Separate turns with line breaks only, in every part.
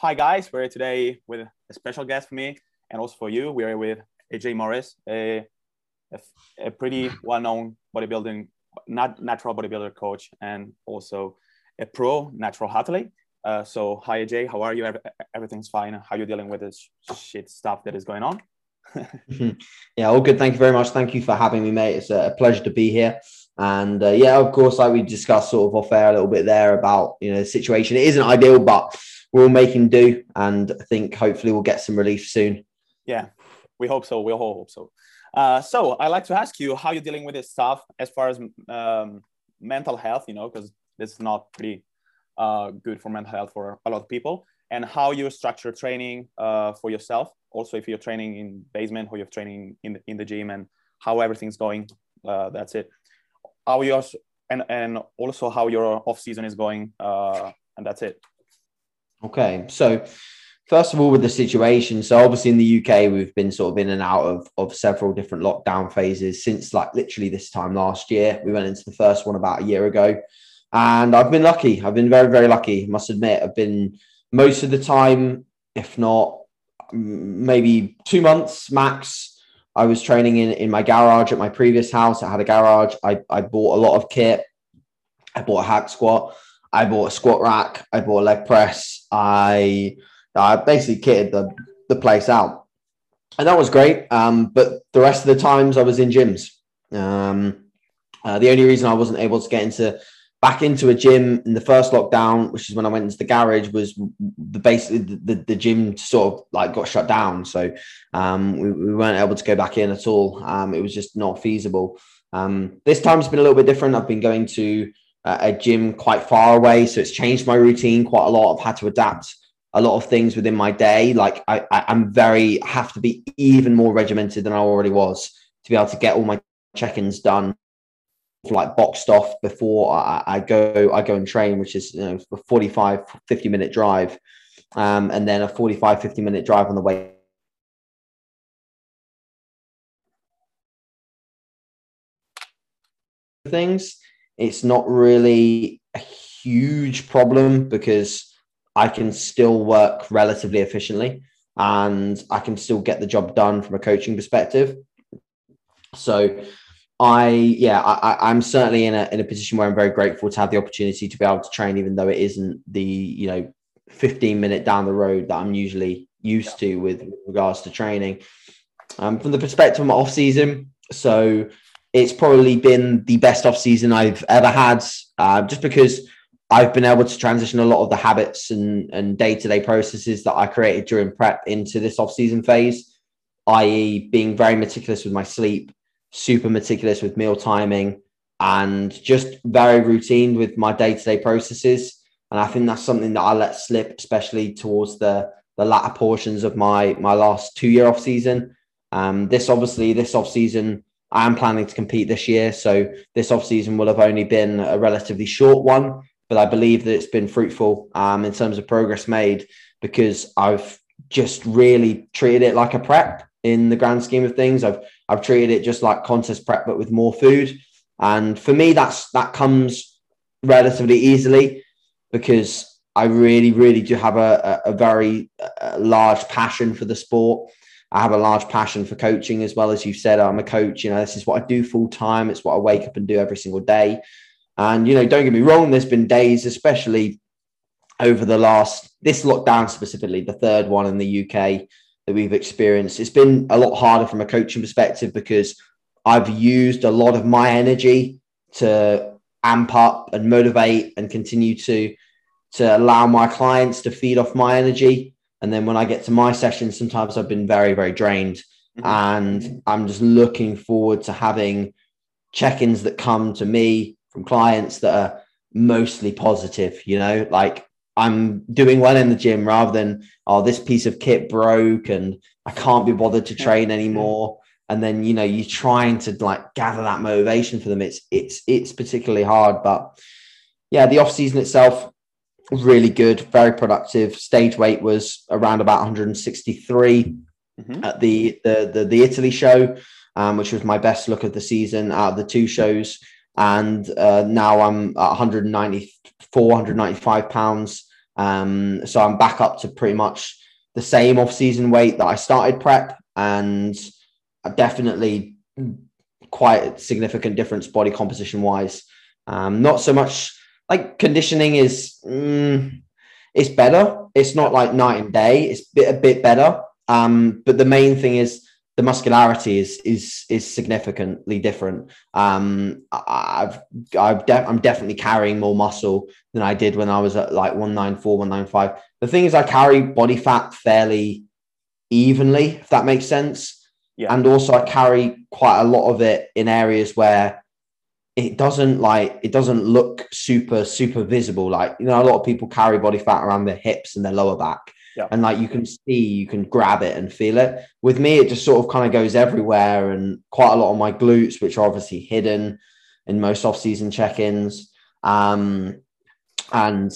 hi guys, we're today with a special guest for me and also for you. We're with AJ Morris, a, a, a pretty well-known bodybuilding, not natural bodybuilder coach, and also a pro natural athlete. Uh, so hi AJ, how are you? Everything's fine. How are you dealing with this shit stuff that is going on?
yeah, all good. Thank you very much. Thank you for having me, mate. It's a pleasure to be here. And uh, yeah, of course, like we discussed sort of off air a little bit there about you know the situation. It isn't ideal, but we're all making do, and I think hopefully we'll get some relief soon.
Yeah, we hope so. We all hope so. Uh, so I'd like to ask you how you're dealing with this stuff as far as um, mental health. You know, because this is not pretty uh, good for mental health for a lot of people, and how you structure training uh, for yourself. Also, if you're training in basement or you're training in the, in the gym, and how everything's going. Uh, that's it. How yours and and also how your off season is going, uh, and that's it.
Okay, so first of all, with the situation, so obviously in the UK, we've been sort of in and out of, of several different lockdown phases since like literally this time last year. We went into the first one about a year ago, and I've been lucky. I've been very, very lucky. Must admit, I've been most of the time, if not maybe two months max. I was training in, in my garage at my previous house. I had a garage. I, I bought a lot of kit. I bought a hack squat. I bought a squat rack. I bought a leg press. I I basically kitted the, the place out. And that was great. Um, but the rest of the times I was in gyms. Um, uh, the only reason I wasn't able to get into back into a gym in the first lockdown, which is when I went into the garage, was the basically the, the, the gym sort of like got shut down. So um, we, we, weren't able to go back in at all. Um, it was just not feasible. Um, this time it's been a little bit different. I've been going to a gym quite far away, so it's changed my routine quite a lot. I've had to adapt a lot of things within my day. Like I, I am very have to be even more regimented than I already was to be able to get all my check-ins done like boxed off before I, I, go I go and train, which is you know a 45, 50 minute drive. Um, and then a 45, 50 minute drive on the way. Things it's not really a huge problem because I can still work relatively efficiently and I can still get the job done from a coaching perspective. So I yeah, I, I'm certainly in a in a position where I'm very grateful to have the opportunity to be able to train, even though it isn't the you know 15 minute down the road that I'm usually used to with regards to training. Um, from the perspective of my off season, so it's probably been the best off season I've ever had, uh, just because I've been able to transition a lot of the habits and and day to day processes that I created during prep into this off season phase, i.e., being very meticulous with my sleep, super meticulous with meal timing, and just very routine with my day to day processes. And I think that's something that I let slip, especially towards the the latter portions of my my last two year off season. Um, this obviously this off season I am planning to compete this year. So this off season will have only been a relatively short one, but I believe that it's been fruitful um, in terms of progress made because I've just really treated it like a prep in the grand scheme of things. I've I've treated it just like contest prep, but with more food. And for me, that's that comes relatively easily because I really, really do have a, a, a very a large passion for the sport. I have a large passion for coaching as well as you've said. I'm a coach. You know, this is what I do full time. It's what I wake up and do every single day. And you know, don't get me wrong. There's been days, especially over the last this lockdown specifically, the third one in the UK that we've experienced. It's been a lot harder from a coaching perspective because I've used a lot of my energy to amp up and motivate and continue to to allow my clients to feed off my energy and then when I get to my sessions, sometimes I've been very, very drained. Mm-hmm. And I'm just looking forward to having check ins that come to me from clients that are mostly positive, you know, like I'm doing well in the gym rather than, oh, this piece of kit broke and I can't be bothered to train anymore. And then, you know, you're trying to like gather that motivation for them. It's, it's, it's particularly hard. But yeah, the off season itself, really good, very productive. Stage weight was around about 163 mm-hmm. at the, the, the the Italy show, um, which was my best look of the season out of the two shows. And uh, now I'm at 194, 195 pounds. Um, so I'm back up to pretty much the same off season weight that I started prep, and definitely quite a significant difference body composition wise. Um, not so much like conditioning is mm, it's better. It's not like night and day. It's a bit, a bit better. Um, but the main thing is the muscularity is is is significantly different. Um, I've I've de- I'm definitely carrying more muscle than I did when I was at like 194, 195. The thing is, I carry body fat fairly evenly, if that makes sense. Yeah. And also, I carry quite a lot of it in areas where it doesn't like it doesn't look super super visible. Like you know, a lot of people carry body fat around their hips and their lower back yeah. and like you can see you can grab it and feel it with me it just sort of kind of goes everywhere and quite a lot of my glutes which are obviously hidden in most off-season check-ins um, and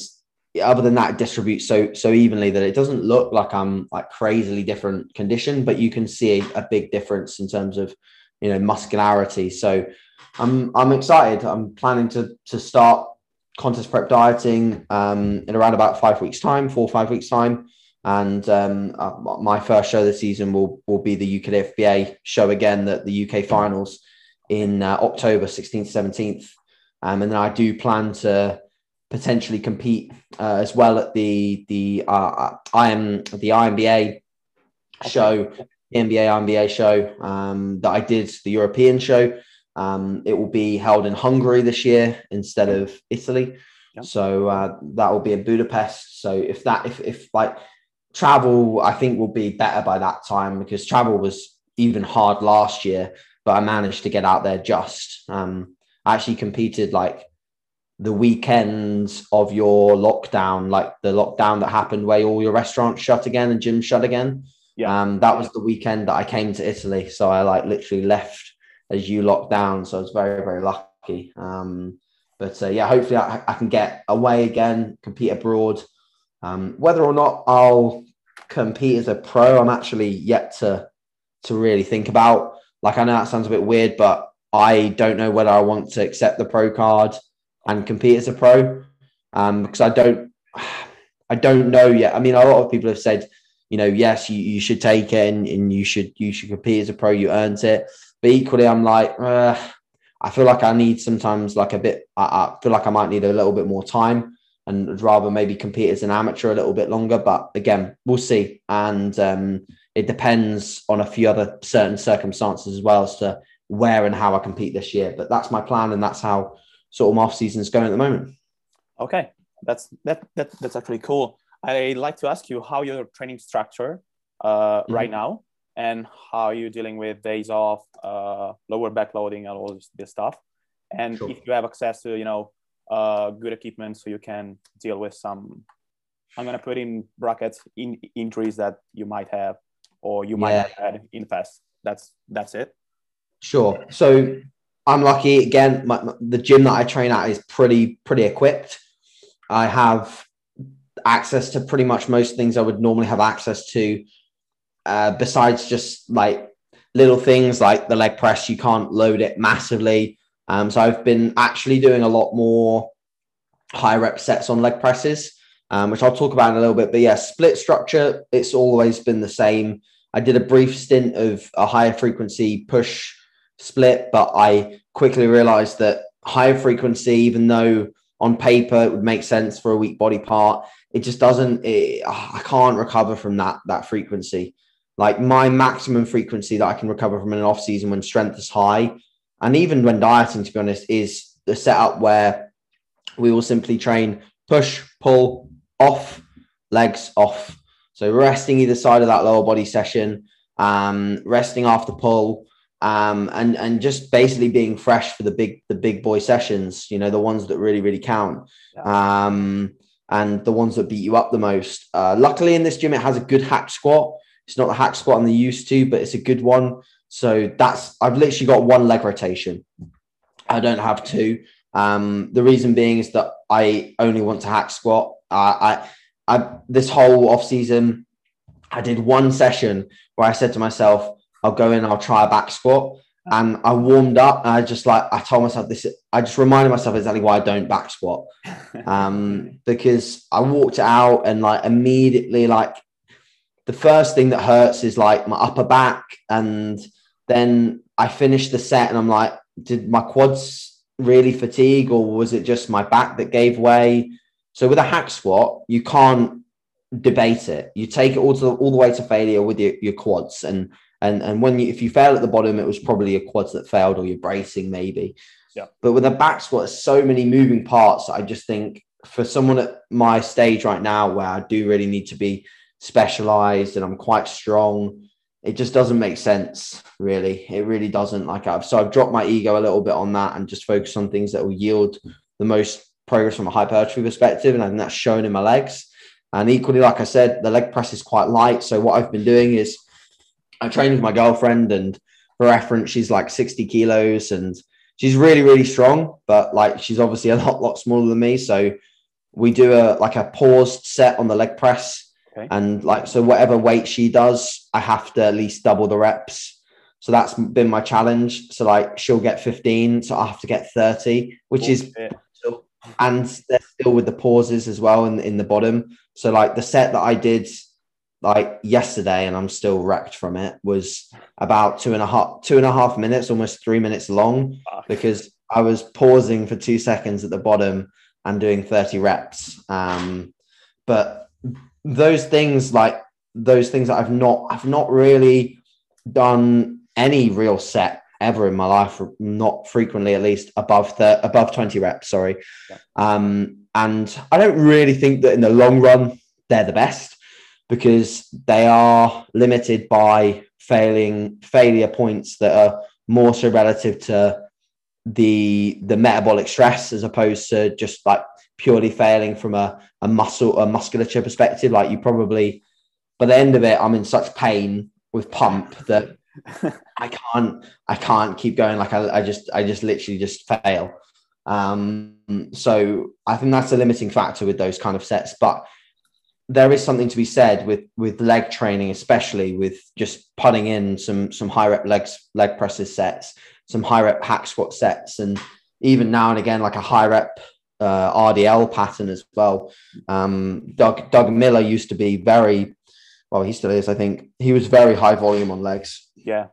other than that it distributes so so evenly that it doesn't look like i'm like crazily different condition but you can see a, a big difference in terms of you know muscularity so i'm i'm excited i'm planning to to start contest prep dieting um, in around about five weeks time four or five weeks time and um, uh, my first show this season will will be the UK FBA show again, that the UK finals in uh, October 16th, 17th. Um, and then I do plan to potentially compete uh, as well at the the uh, I am the INBA show, the NBA IMBA show um, that I did the European show. Um, it will be held in Hungary this year instead of Italy. So uh, that will be in Budapest. So if that if if like travel, I think, will be better by that time because travel was even hard last year, but I managed to get out there just. Um, I actually competed like the weekends of your lockdown, like the lockdown that happened where all your restaurants shut again and gyms shut again. Yeah. Um, that was the weekend that I came to Italy. So I like literally left as you locked down. So I was very, very lucky. Um, but uh, yeah, hopefully I, I, can get away again, compete abroad. Um, whether or not I'll compete as a pro, I'm actually yet to to really think about. Like I know that sounds a bit weird, but I don't know whether I want to accept the pro card and compete as a pro um, because I don't I don't know yet. I mean, a lot of people have said, you know, yes, you, you should take it and, and you should you should compete as a pro. You earned it, but equally, I'm like, uh, I feel like I need sometimes like a bit. I, I feel like I might need a little bit more time and would rather maybe compete as an amateur a little bit longer. But again, we'll see. And um, it depends on a few other certain circumstances as well as to where and how I compete this year. But that's my plan, and that's how sort of my off season is going at the moment.
Okay, that's that, that that's actually cool. I'd like to ask you how your training structure uh, mm-hmm. right now and how are you're dealing with days off, uh, lower backloading, and all this, this stuff. And sure. if you have access to, you know, uh, good equipment so you can deal with some i'm going to put in brackets in injuries that you might have or you might yeah. have had in the past that's that's it
sure so i'm lucky again my, the gym that i train at is pretty pretty equipped i have access to pretty much most things i would normally have access to uh, besides just like little things like the leg press you can't load it massively um, so I've been actually doing a lot more high rep sets on leg presses, um, which I'll talk about in a little bit. But yeah, split structure, it's always been the same. I did a brief stint of a higher frequency push split, but I quickly realized that higher frequency, even though on paper it would make sense for a weak body part, it just doesn't. It, I can't recover from that that frequency. Like my maximum frequency that I can recover from in an off season when strength is high and even when dieting, to be honest, is the setup where we will simply train push, pull, off, legs off. So resting either side of that lower body session, um, resting after pull, um, and and just basically being fresh for the big the big boy sessions. You know, the ones that really really count, um, and the ones that beat you up the most. Uh, luckily, in this gym, it has a good hack squat. It's not the hack squat I'm used to, but it's a good one. So that's I've literally got one leg rotation. I don't have two. Um, the reason being is that I only want to hack squat. Uh, I, I this whole off season, I did one session where I said to myself, "I'll go in, I'll try a back squat," and I warmed up and I just like I told myself this I just reminded myself exactly why I don't back squat um because I walked out and like immediately like the first thing that hurts is like my upper back and then I finished the set and I'm like did my quads really fatigue or was it just my back that gave way so with a hack squat you can't debate it you take it all to all the way to failure with your, your quads and and and when you, if you fail at the bottom, it was probably your quads that failed or your bracing maybe.
Yeah.
But with a back squat, there's so many moving parts. I just think for someone at my stage right now, where I do really need to be specialized and I'm quite strong, it just doesn't make sense. Really, it really doesn't. Like I've so I've dropped my ego a little bit on that and just focus on things that will yield the most progress from a hypertrophy perspective, and I think that's shown in my legs. And equally, like I said, the leg press is quite light. So what I've been doing is I trained with my girlfriend, and for reference, she's like 60 kilos and she's really, really strong, but like she's obviously a lot, lot smaller than me. So we do a like a paused set on the leg press.
Okay.
And like, so whatever weight she does, I have to at least double the reps. So that's been my challenge. So like she'll get 15, so I have to get 30, which is and they're still with the pauses as well in, in the bottom. So like the set that I did like yesterday, and I'm still wrecked from it, was about two and a half two and a half minutes, almost three minutes long, because I was pausing for two seconds at the bottom and doing 30 reps. Um, but those things like those things that I've not I've not really done any real set ever in my life, not frequently at least above the above 20 reps, sorry.
Yeah.
Um, and I don't really think that in the long run they're the best because they are limited by failing failure points that are more so relative to the the metabolic stress as opposed to just like purely failing from a, a muscle a musculature perspective like you probably by the end of it i'm in such pain with pump that i can't i can't keep going. Like I, I just i just literally just fail. Um so i think that's a limiting factor with those kind of sets. But there is something to be said with with leg training, especially with just putting in some some high rep legs leg presses sets, some high rep hack squat sets, and even now and again like a high rep uh, RDL pattern as well. Um, Doug Doug Miller used to be very well, he still is. I think he was very high volume on legs.
Yeah.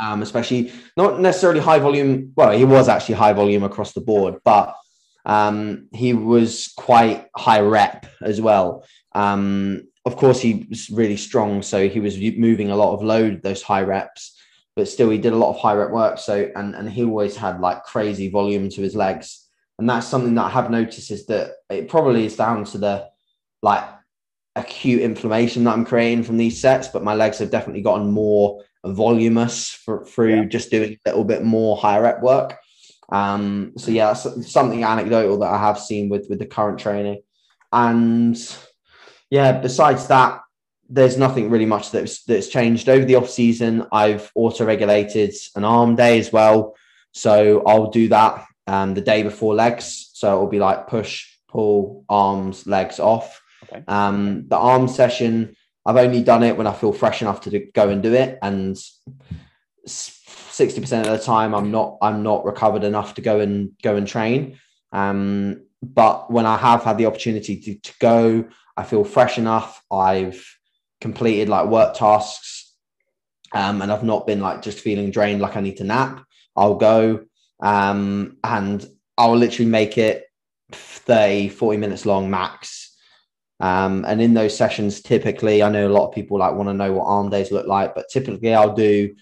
Um, especially not necessarily high volume. Well, he was actually high volume across the board, but um, he was quite high rep as well. Um, of course, he was really strong, so he was moving a lot of load, those high reps, but still, he did a lot of high rep work. So, and and he always had like crazy volume to his legs, and that's something that I have noticed is that it probably is down to the like acute inflammation that I'm creating from these sets, but my legs have definitely gotten more voluminous for, through yeah. just doing a little bit more higher rep work. Um, so yeah, that's something anecdotal that I have seen with with the current training, and yeah, besides that, there's nothing really much that's that's changed over the off season. I've auto regulated an arm day as well, so I'll do that um, the day before legs. So it'll be like push, pull, arms, legs off.
Okay.
Um, the arm session, I've only done it when I feel fresh enough to do, go and do it, and sixty percent of the time, I'm not I'm not recovered enough to go and go and train. Um, but when I have had the opportunity to, to go I feel fresh enough. I've completed like work tasks um, and I've not been like just feeling drained like I need to nap. I'll go um, and I'll literally make it 30, 40 minutes long max. Um, and in those sessions, typically, I know a lot of people like want to know what arm days look like, but typically I'll do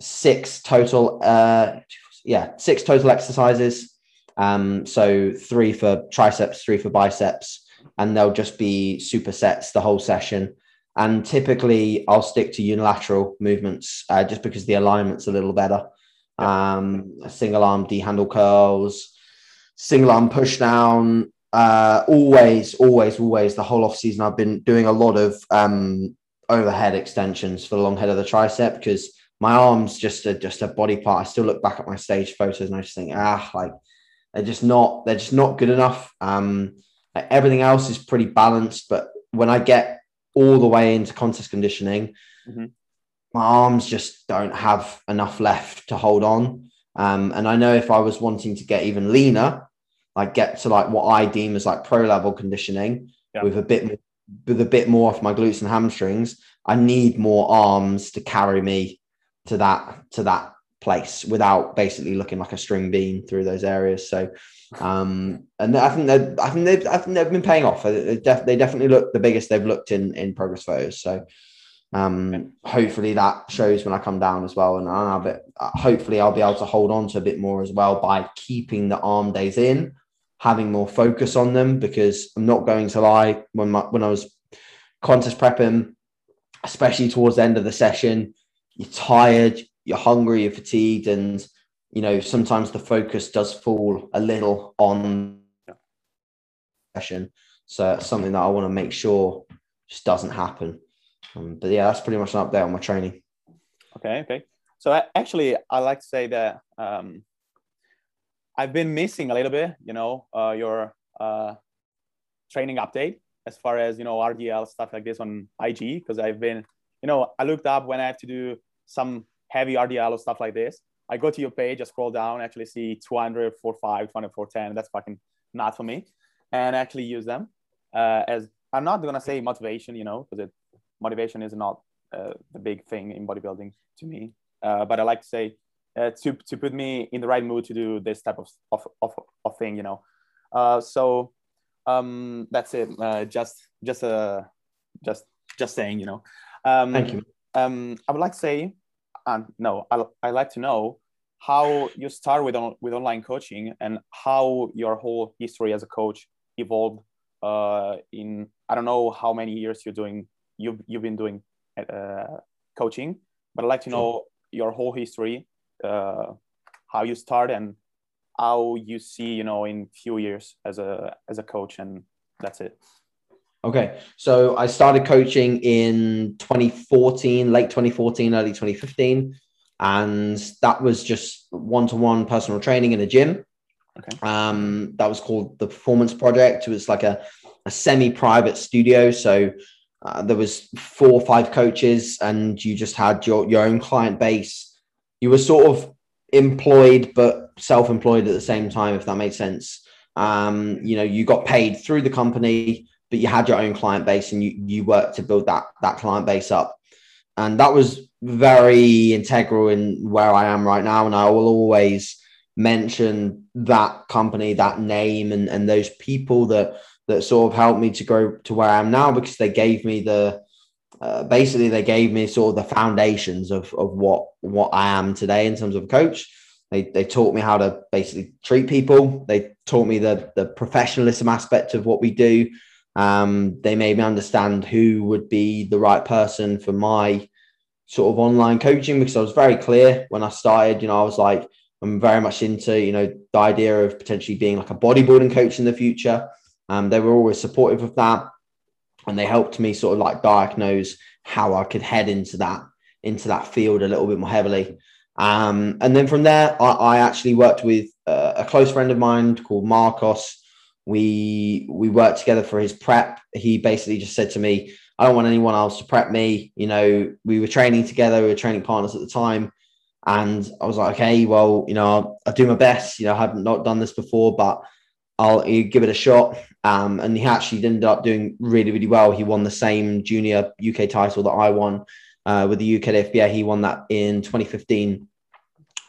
six total, uh, yeah, six total exercises. Um, so three for triceps, three for biceps, and they'll just be supersets the whole session. And typically, I'll stick to unilateral movements uh, just because the alignment's a little better. Um, single arm D handle curls, single arm push down. Uh, always, always, always. The whole off season, I've been doing a lot of um, overhead extensions for the long head of the tricep because my arms just a just a body part. I still look back at my stage photos and I just think, ah, like they're just not they're just not good enough. Um, everything else is pretty balanced, but when I get all the way into contest conditioning,
mm-hmm.
My arms just don't have enough left to hold on. Um, and I know if I was wanting to get even leaner, like get to like what I deem as like pro level conditioning yeah. with a bit with a bit more off my glutes and hamstrings, I need more arms to carry me to that to that place without basically looking like a string bean through those areas. So, um, and I think that I think they've I think they've been paying off. They, def- they definitely look the biggest they've looked in in progress photos. So, um, hopefully that shows when I come down as well, and I'll be, hopefully I'll be able to hold on to a bit more as well by keeping the arm days in, having more focus on them. Because I'm not going to lie, when my, when I was contest prepping, especially towards the end of the session, you're tired, you're hungry, you're fatigued, and you know sometimes the focus does fall a little on session. So something that I want to make sure just doesn't happen. Um, but yeah, that's pretty much an update on my training.
Okay, okay. So actually, I like to say that um, I've been missing a little bit, you know, uh, your uh, training update as far as you know RDL stuff like this on IG because I've been, you know, I looked up when I have to do some heavy RDL or stuff like this. I go to your page, I scroll down, actually see 200, 45, 200, 410. That's fucking not for me, and actually use them uh, as I'm not gonna say motivation, you know, because it motivation is not uh, the big thing in bodybuilding to me. Uh, but I like to say uh, to to put me in the right mood to do this type of of of, of thing, you know. Uh, so um, that's it. Uh, just just uh, just just saying, you know.
Um, Thank you.
Um, I would like to say, um, no, I I like to know how you start with on, with online coaching and how your whole history as a coach evolved uh, in I don't know how many years you're doing you've you've been doing uh, coaching, but I'd like to know your whole history, uh, how you start, and how you see you know in few years as a as a coach, and that's it.
Okay, so I started coaching in 2014, late 2014, early 2015, and that was just one-to-one personal training in a gym. Okay. Um, that was called the Performance Project. It was like a, a semi-private studio, so uh, there was four or five coaches and you just had your, your own client base. You were sort of employed but self-employed at the same time if that made sense. Um, you know you got paid through the company but you had your own client base and you you worked to build that that client base up. And that was very integral in where i am right now. And i will always mention that company that name and and those people that that sort of helped me to grow to where I am now because they gave me the uh, basically they gave me sort of the foundations of of what what I am today in terms of a coach. They they taught me how to basically treat people. They taught me the the professionalism aspect of what we do. Um, they made me understand who would be the right person for my sort of online coaching because I was very clear when I started. You know, I was like, I'm very much into you know the idea of potentially being like a bodybuilding coach in the future. Um, they were always supportive of that, and they helped me sort of like diagnose how I could head into that into that field a little bit more heavily. Um, and then from there, I, I actually worked with uh, a close friend of mine called Marcos. We we worked together for his prep. He basically just said to me, "I don't want anyone else to prep me." You know, we were training together. We were training partners at the time. And I was like, okay, well, you know, I'll, I'll do my best. You know, I have not done this before, but I'll give it a shot. Um, and he actually ended up doing really, really well. He won the same junior UK title that I won uh, with the UK FBA. He won that in 2015.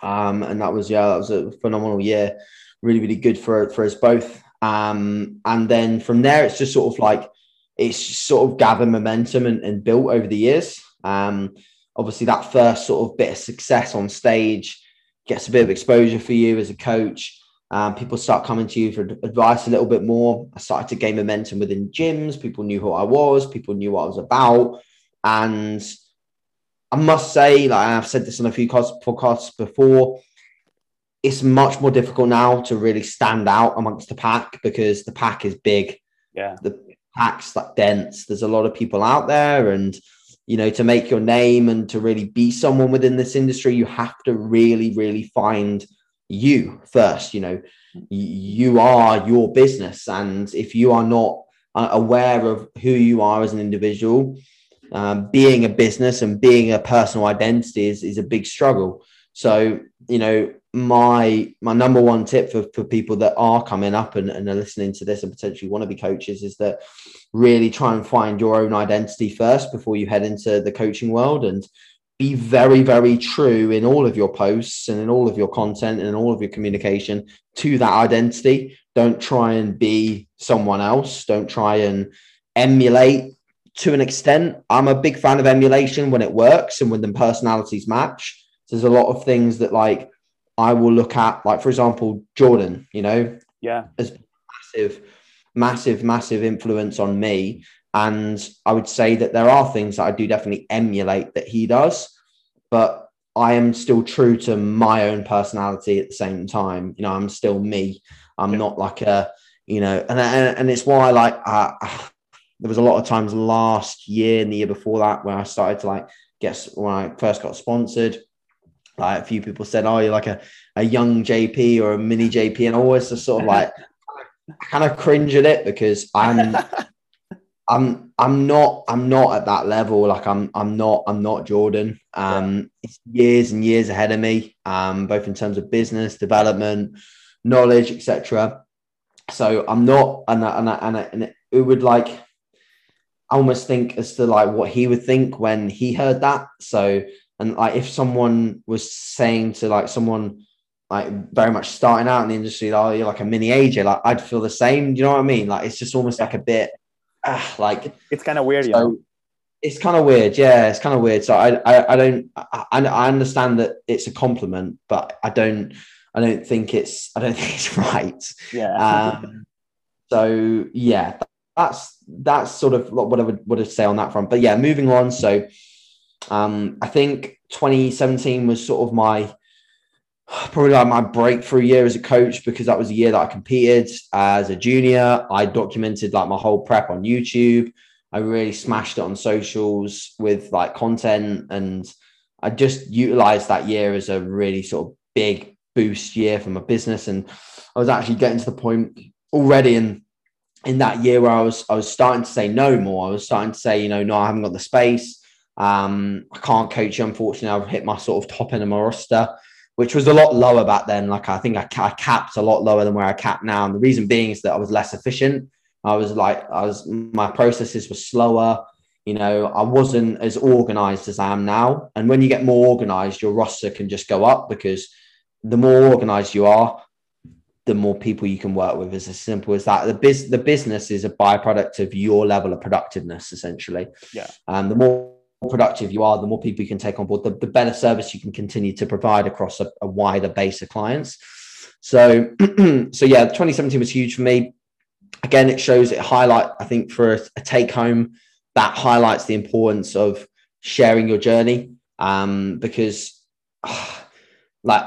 Um, and that was, yeah, that was a phenomenal year. Really, really good for, for us both. Um, and then from there, it's just sort of like, it's sort of gathered momentum and, and built over the years. Um, obviously, that first sort of bit of success on stage gets a bit of exposure for you as a coach. Um, people start coming to you for advice a little bit more. I started to gain momentum within gyms. People knew who I was. People knew what I was about. And I must say, like I've said this on a few podcasts before, it's much more difficult now to really stand out amongst the pack because the pack is big.
Yeah.
The pack's like dense. There's a lot of people out there. And, you know, to make your name and to really be someone within this industry, you have to really, really find – you first you know you are your business and if you are not uh, aware of who you are as an individual um, being a business and being a personal identity is, is a big struggle. So, you know, my my number one tip for, for people that are coming up and, and are listening to this and potentially want to be coaches is that really try and find your own identity first before you head into the coaching world and be very, very true in all of your posts and in all of your content and in all of your communication to that identity. Don't try and be someone else. Don't try and emulate to an extent. I'm a big fan of emulation when it works and when the personalities match. There's a lot of things that like I will look at, like for example, Jordan, you know,
yeah,
as massive, massive, massive influence on me. And I would say that there are things that I do definitely emulate that he does, but I am still true to my own personality at the same time. You know, I'm still me. I'm yeah. not like a, you know, and and, and it's why like uh, there was a lot of times last year and the year before that when I started to like guess when I first got sponsored. Like a few people said, "Oh, you're like a, a young JP or a mini JP," and I always just sort of like kind of cringe at it because I'm I'm I'm not I'm not at that level. Like I'm I'm not I'm not Jordan. Um, it's years and years ahead of me. Um, both in terms of business development, knowledge, etc. So I'm not, and and and, and it would like I almost think as to like what he would think when he heard that. So and like if someone was saying to like someone like very much starting out in the industry, like, oh, you're like a mini AJ, like I'd feel the same. Do you know what I mean? Like it's just almost like a bit uh, like
it's kind of weird. So, you know?
It's kind of weird, yeah. It's kind of weird. So I, I, I don't, I, I understand that it's a compliment, but I don't, I don't think it's, I don't think it's right.
Yeah.
Um, so yeah, that's that's sort of what I would, would say on that front. But yeah, moving on. So um, I think 2017 was sort of my probably like my breakthrough year as a coach because that was a year that I competed as a junior. I documented like my whole prep on YouTube. I really smashed it on socials with like content and I just utilized that year as a really sort of big boost year for my business. And I was actually getting to the point already in in that year where I was I was starting to say no more. I was starting to say, you know, no, I haven't got the space. Um, I can't coach you. Unfortunately, I've hit my sort of top end of my roster which was a lot lower back then. Like I think I, I capped a lot lower than where I cap now. And the reason being is that I was less efficient. I was like, I was, my processes were slower. You know, I wasn't as organized as I am now. And when you get more organized, your roster can just go up because the more organized you are, the more people you can work with. It's as simple as that. The biz, the business is a byproduct of your level of productiveness, essentially.
Yeah.
And the more productive you are, the more people you can take on board, the, the better service you can continue to provide across a, a wider base of clients. So, so yeah, 2017 was huge for me. Again, it shows it highlight, I think, for a, a take home that highlights the importance of sharing your journey. Um, because uh, like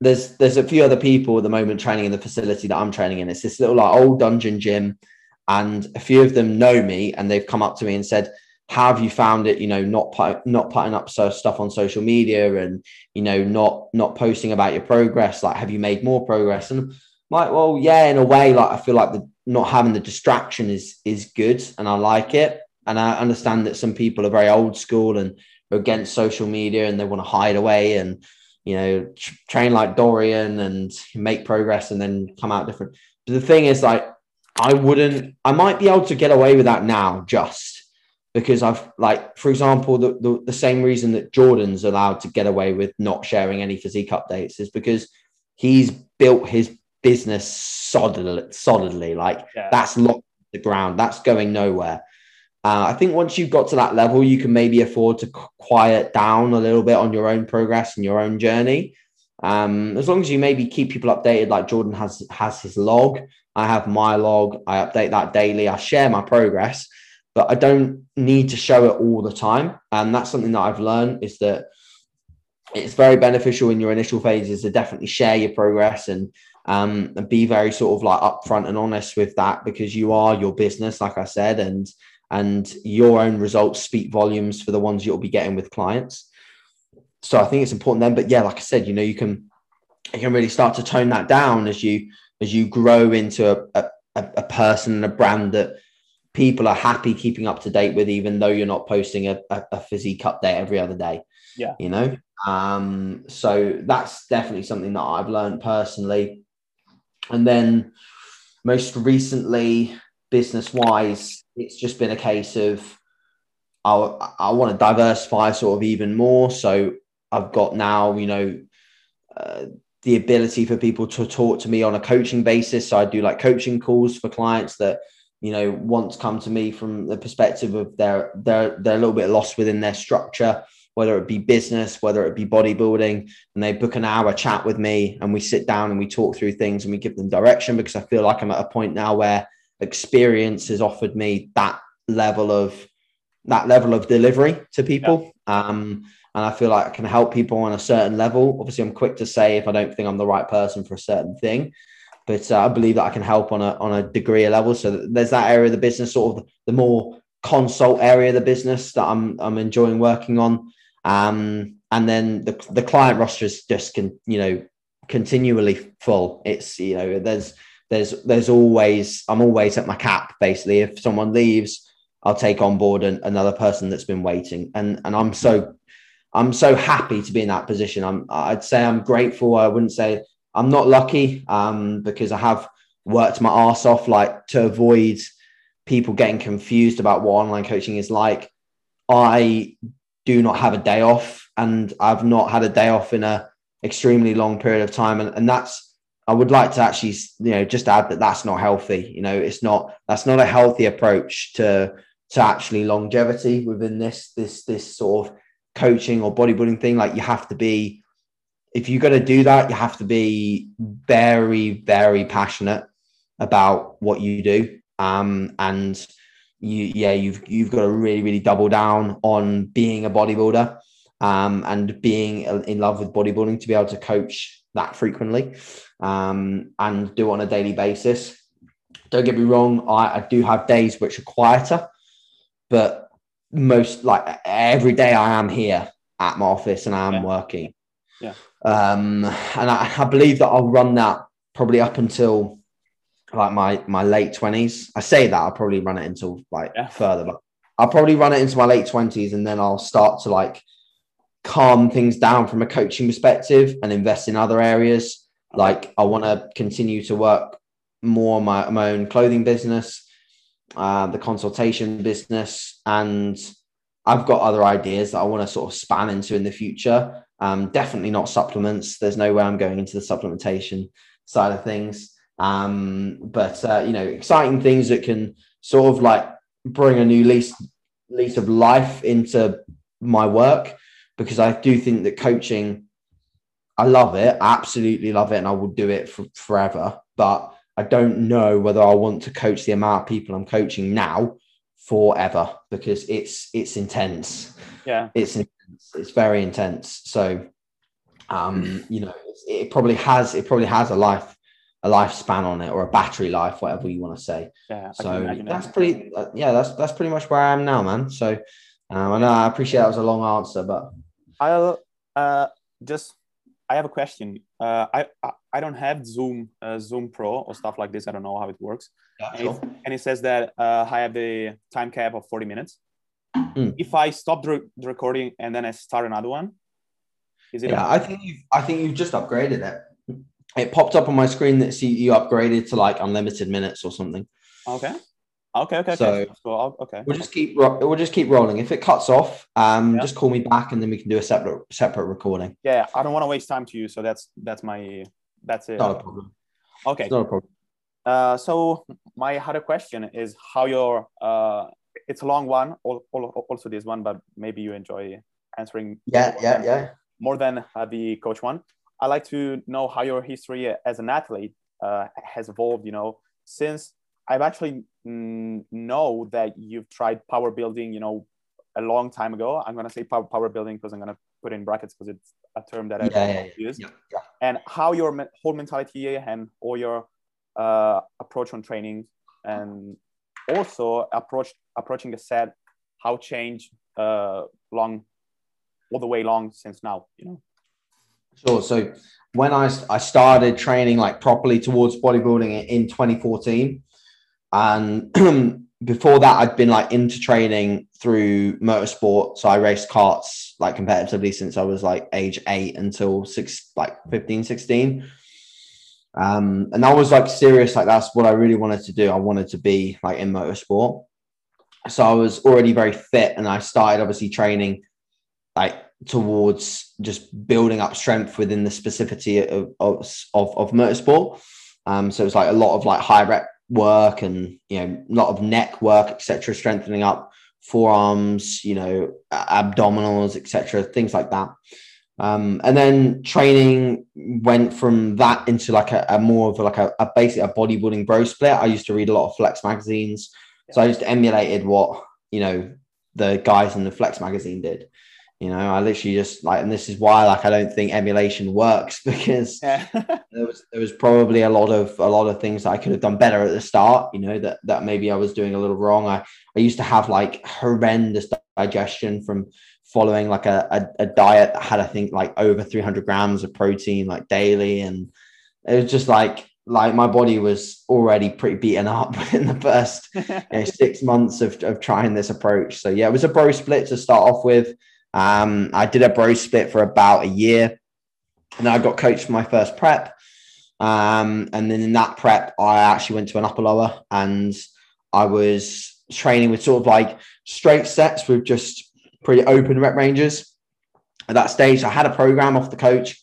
there's there's a few other people at the moment training in the facility that I'm training in. It's this little like old dungeon gym, and a few of them know me and they've come up to me and said, have you found it you know not put, not putting up so stuff on social media and you know not not posting about your progress? Like have you made more progress? And I'm like well yeah in a way like i feel like the not having the distraction is is good and i like it. And i understand that some people are very old school and are against social media and they want to hide away and you know tr- train like dorian and make progress and then come out different. But the thing is like i wouldn't i might be able to get away with that now just because I've like, for example, the, the, the same reason that Jordan's allowed to get away with not sharing any physique updates is because he's built his business solidly, solidly. Like yeah. that's locked the ground. That's going nowhere. Uh, I think once you've got to that level, you can maybe afford to quiet down a little bit on your own progress and your own journey. Um, as long as you maybe keep people updated, like Jordan has has his log, I have my log. I update that daily. I share my progress, but I don't need to show it all the time. And that's something that I've learned is that it's very beneficial in your initial phases to definitely share your progress and um, and be very sort of like upfront and honest with that because you are your business, like I said, and and your own results speak volumes for the ones you'll be getting with clients. So I think it's important then. But yeah, like I said, you know, you can you can really start to tone that down as you as you grow into a, a, a person and a brand that people are happy keeping up to date with, even though you're not posting a, a, a physique update every other day.
Yeah.
You know? Um, so that's definitely something that I've learned personally. And then most recently, business wise, it's just been a case of I, I want to diversify sort of even more. So I've got now, you know, uh, the ability for people to talk to me on a coaching basis. So I do like coaching calls for clients that you know want to come to me from the perspective of they're they're they're a little bit lost within their structure, whether it be business, whether it be bodybuilding, and they book an hour chat with me and we sit down and we talk through things and we give them direction because I feel like I'm at a point now where experience has offered me that level of that level of delivery to people. Yeah. Um, and I feel like I can help people on a certain level. Obviously, I'm quick to say if I don't think I'm the right person for a certain thing, but uh, I believe that I can help on a on a degree level. So there's that area of the business, sort of the more consult area of the business that I'm I'm enjoying working on. Um, and then the the client roster is just can you know continually full. It's you know there's there's there's always I'm always at my cap basically. If someone leaves, I'll take on board an, another person that's been waiting, and and I'm so I'm so happy to be in that position. I'm I'd say I'm grateful. I wouldn't say I'm not lucky um, because I have worked my ass off like to avoid people getting confused about what online coaching is like. I do not have a day off and I've not had a day off in a extremely long period of time and, and that's I would like to actually you know just add that that's not healthy you know it's not that's not a healthy approach to to actually longevity within this this this sort of coaching or bodybuilding thing. Like you have to be, if you're going to do that, you have to be very, very passionate about what you do. Um, and you, yeah, you've you've got to really, really double down on being a bodybuilder, um, and being in love with bodybuilding to be able to coach that frequently, um, and do it on a daily basis. Don't get me wrong, I, I do have days which are quieter, but most like every day I am here at my office and I am
yeah.
working.
Yeah.
Um, and I, I believe that I'll run that probably up until like my my late twenties. I say that I'll probably run it until like yeah. further, but I'll probably run it into my late twenties and then I'll start to like calm things down from a coaching perspective and invest in other areas. Like I want to continue to work more on my, my own clothing business uh, the consultation business, and I've got other ideas that I want to sort of span into in the future. Um, definitely not supplements. There's no way I'm going into the supplementation side of things. Um, but uh, you know, exciting things that can sort of like bring a new lease lease of life into my work because I do think that coaching, I love it, absolutely love it, and I will do it for forever. But I don't know whether I want to coach the amount of people I'm coaching now forever because it's it's intense.
Yeah,
it's intense. It's very intense. So, um, you know, it probably has it probably has a life a lifespan on it or a battery life, whatever you want to say.
Yeah.
So that's pretty. Uh, yeah, that's that's pretty much where I am now, man. So, um, I know I appreciate that was a long answer, but
I'll uh just I have a question. Uh, I, I, I don't have Zoom uh, Zoom Pro or stuff like this. I don't know how it works.
Yeah,
and,
sure.
it, and, it, says that uh, I have the time cap of 40 minutes.
Mm.
If I stop the, the, recording and then I start another one,
is it? Yeah, I think you've I think you've just upgraded it. It popped up on my screen that see you upgraded to like unlimited minutes or something.
Okay. Okay, okay,
so,
okay. So, okay.
We'll just keep we'll just keep rolling. If it cuts off, um, yeah. just call me back and then we can do a separate separate recording.
Yeah, I don't want to waste time to you, so that's that's my that's it.
Not a problem.
Okay.
It's not a problem.
Uh, so my other question is how your uh, it's a long one, also this one, but maybe you enjoy answering.
Yeah, yeah, yeah.
More than uh, the coach one. I like to know how your history as an athlete uh, has evolved. You know, since I've actually mm, know that you've tried power building, you know, a long time ago. I'm gonna say power, power building because I'm gonna put in brackets because it's a term that I
yeah, yeah,
use.
Yeah, yeah.
And how your me- whole mentality and all your uh, approach on training and also approach approaching the set, how change uh, long all the way long since now, you know.
Sure. So when I I started training like properly towards bodybuilding in 2014 and before that, I'd been like into training through motorsport. So I raced karts like competitively since I was like age eight until six, like 15, 16. Um, and I was like serious, like that's what I really wanted to do. I wanted to be like in motorsport. So I was already very fit and I started obviously training like towards just building up strength within the specificity of, of, of, of motorsport. Um, so it was like a lot of like high rep work and you know a lot of neck work etc strengthening up forearms you know abdominals etc things like that. Um, and then training went from that into like a, a more of like a, a basic a bodybuilding bro split. I used to read a lot of flex magazines so i just emulated what you know the guys in the flex magazine did. You know i literally just like and this is why like i don't think emulation works because yeah. there was there was probably a lot of a lot of things that i could have done better at the start you know that that maybe i was doing a little wrong. I i used to have like horrendous digestion from following like a, a, a diet that had i think like over 300 grams of protein like daily. And it was just like like my body was already pretty beaten up in the first you know, six months of, of trying this approach so yeah it was a bro split to start off with um, I did a bro split for about a year, and I got coached for my first prep. Um, and then in that prep, I actually went to an upper lower, and I was training with sort of like straight sets with just pretty open rep ranges. At that stage, I had a program off the coach.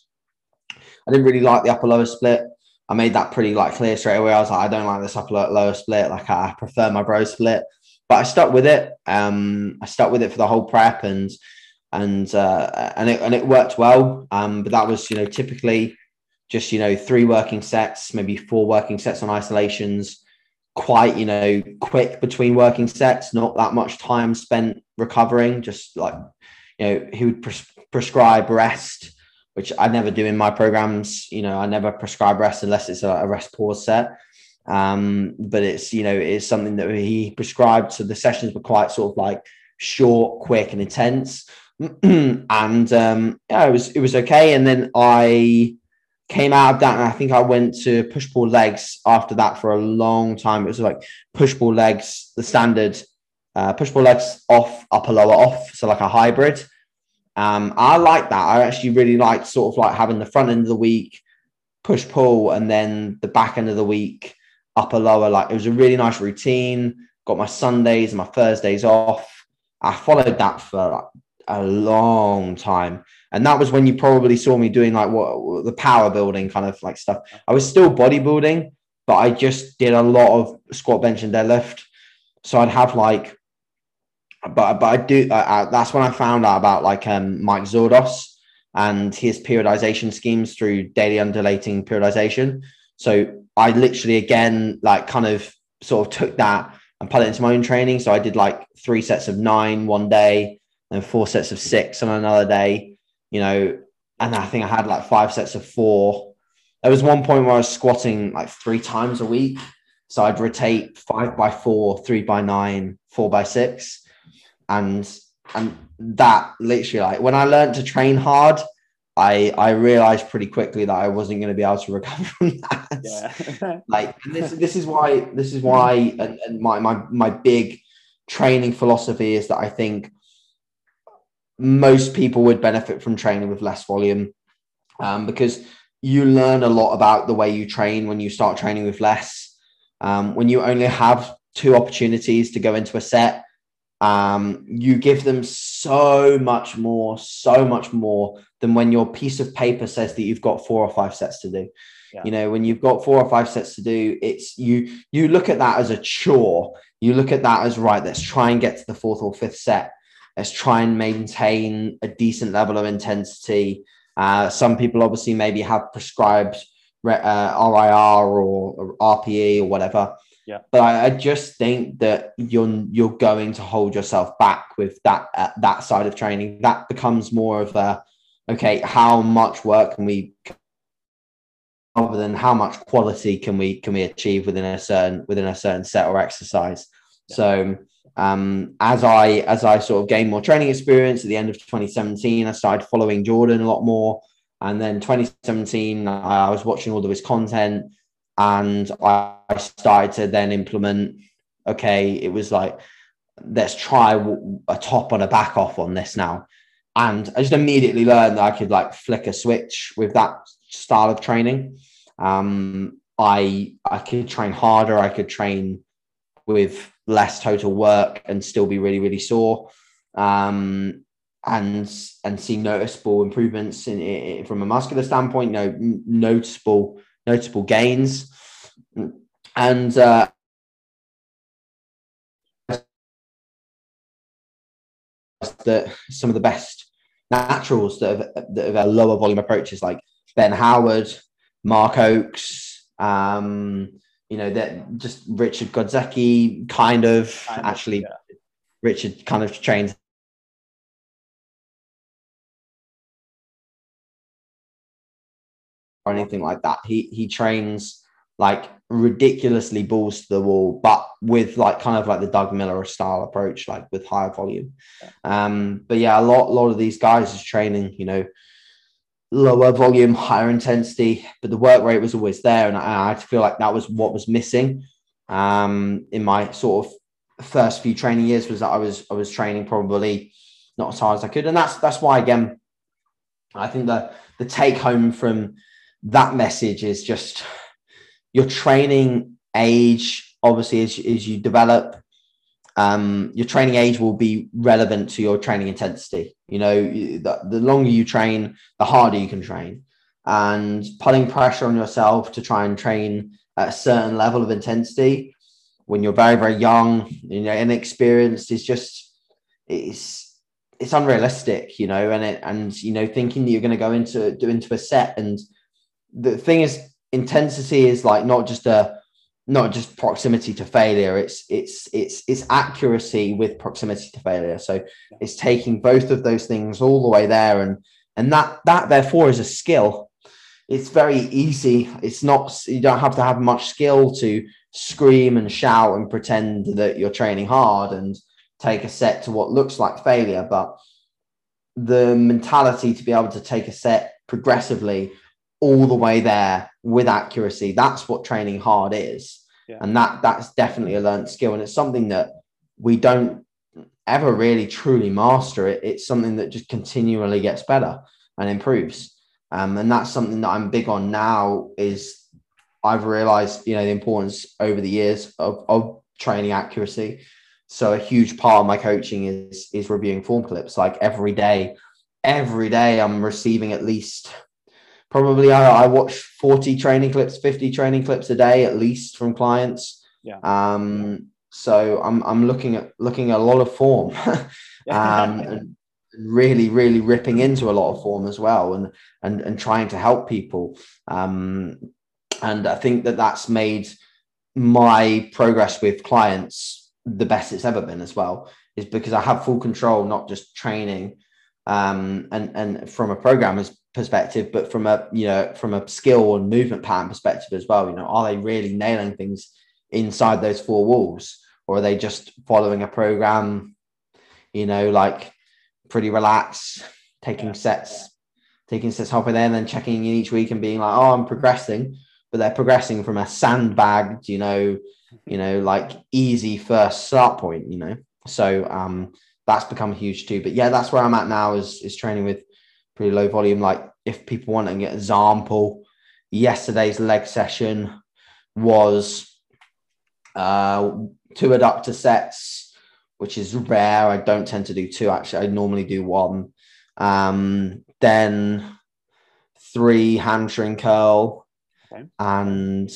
I didn't really like the upper lower split. I made that pretty like clear straight away. I was like, I don't like this upper lower split. Like I prefer my bro split, but I stuck with it. Um, I stuck with it for the whole prep, and and uh, and it and it worked well. Um, but that was you know typically just you know three working sets, maybe four working sets on isolations. Quite you know quick between working sets, not that much time spent recovering. Just like you know he would pres- prescribe rest, which I never do in my programs. You know I never prescribe rest unless it's a, rest pause set. Um, but it's you know it's something that he prescribed. So the sessions were quite sort of like short, quick, and intense. and um, yeah, it was it was okay. And then I came out of that, and I think I went to push pull legs after that for a long time. It was like push pull legs, the standard uh, push pull legs off, upper lower off, so like a hybrid. Um, I like that. I actually really like sort of like having the front end of the week push pull, and then the back end of the week upper lower. Like it was a really nice routine. Got my Sundays and my Thursdays off. I followed that for like a long time. And that was when you probably saw me doing like what the power building kind of like stuff. I was still bodybuilding, but I just did a lot of squat, bench, and deadlift. So I'd have like, but but I do. Uh, that's when I found out about like um, Mike Zourdos and his periodization schemes through daily undulating periodization. So I literally again like kind of sort of took that and put it into my own training. So I did like three sets of nine one day, and four sets of six on another day, you know, and I think I had like five sets of four. There was one point where I was squatting like three times a week. So I'd rotate five by four, three by nine, four by six. And and that literally like when I learned to train hard, I I realized pretty quickly that I wasn't going to be able to recover from that. Yeah. like this this is why this is why and, and my my my big training philosophy is that I think most people would benefit from training with less volume um, because you learn a lot about the way you train when you start training with less. Um, when you only have two opportunities to go into a set, um, you give them so much more, so much more than when your piece of paper says that you've got four or five sets to do. Yeah. You know, when you've got four or five sets to do, it's you you look at that as a chore. You look at that as right, let's try and get to the fourth or fifth set let's try and maintain a decent level of intensity. Uh, some people obviously maybe have prescribed uh, RIR or, or, RPE or whatever.
Yeah.
But I, I, just think that you're you're going to hold yourself back with that uh, that side of training. That becomes more of a okay, how much work can we other than how much quality can we can we achieve within a certain within a certain set or exercise. Yeah. So um, as I as I sort of gained more training experience at the end of 2017, I started following Jordan a lot more. And then 2017, I was watching all of his content, and I started to then implement okay, it was like, let's try a top on a back off on this now. And I just immediately learned that I could like flick a switch with that style of training. Um, I I could train harder. I could train with less total work and still be really really sore. Um, and and see noticeable improvements in, from a muscular standpoint. You No noticeable noticeable gains, and uh, that some of the best naturals that have, that have lower volume approaches like Ben Howard, Mark Oakes, um, you know, that just Richard Godzeki kind of kind actually, yeah. Richard kind of trains or anything like that. He he trains like ridiculously balls to the wall, but with like kind of like the Doug Miller style approach, like with higher volume. Um, but yeah, a lot, a lot of these guys is training, you know, lower volume, higher intensity, but the work rate was always there, and I, I feel like that was what was missing um, in my sort of first few training years. Was that I was I was training probably not as hard as I could, and that's that's why again, I think that the take home from that message is just your training age, obviously, as, as you develop, um, your training age will be relevant to your training intensity. You know, the, the longer you train, the harder you can train. And putting pressure on yourself to try and train at a certain level of intensity when you're very, very young, you know, inexperienced is just it's it's unrealistic, you know, and it and you know, thinking that you're going to go into do into a set and the thing is intensity is like not just a not just proximity to failure. It's it's it's it's accuracy with proximity to failure. So it's taking both of those things all the way there. And and that that therefore is a skill. It's very easy. It's not you don't have to have much skill to scream and shout and pretend that you're training hard and take a set to what looks like failure. But the mentality to be able to take a set progressively all the way there with accuracy. That's what training hard is. Yeah. And that that's definitely a learned skill. And it's something that we don't ever really truly master it. It's something that just continually gets better and improves. Um, and that's something that I'm big on now is I've realized, you know, the importance over the years of, of training accuracy. So a huge part of my coaching is is reviewing form clips. Like every day, every day I'm receiving at least probably I, I watch 40 training clips 50 training clips a day at least from clients.
Yeah.
Um so i'm i'm looking at looking at a lot of form. Um and really really ripping into a lot of form as well and and and trying to help people. Um and i think that that's made my progress with clients the best it's ever been as well is because i have full control not just training um, and and from a programmer's perspective, but from a you know from a skill and movement pattern perspective as well. You know, are they really nailing things inside those four walls, or are they just following a program? You know, like pretty relaxed, taking yeah. sets, taking sets halfway there, and then checking in each week and being like, oh, I'm progressing, but they're progressing from a sandbagged, you know, you know, like easy first start point. You know, so um that's become huge too. But yeah, that's where I'm at now is is training with pretty low volume. Like if people want an example, yesterday's leg session was uh, two adductor sets, which is rare. I don't tend to do two actually. I normally do one. Um, then three hamstring curl okay. and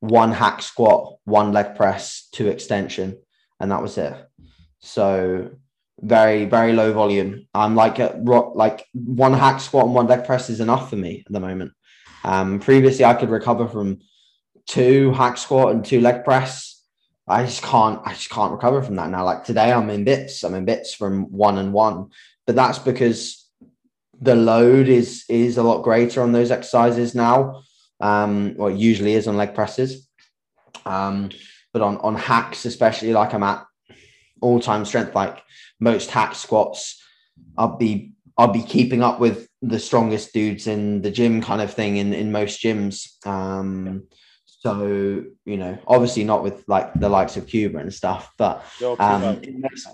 one hack squat, one leg press, two extension, and that was it. So very very low volume. I'm like a like one hack squat and one leg press is enough for me at the moment. Um, previously I could recover from two hack squat and two leg press. I just can't I just can't recover from that now. Like today I'm in bits. I'm in bits from one and one, but that's because the load is is a lot greater on those exercises now. Um, it usually is on leg presses. Um, but on on hacks, especially like I'm at all time strength, like most hack squats, I'll be I'll be keeping up with the strongest dudes in the gym kind of thing in, in most gyms. Um, So you know, obviously not with like the likes of Kuba and stuff, but um, in most,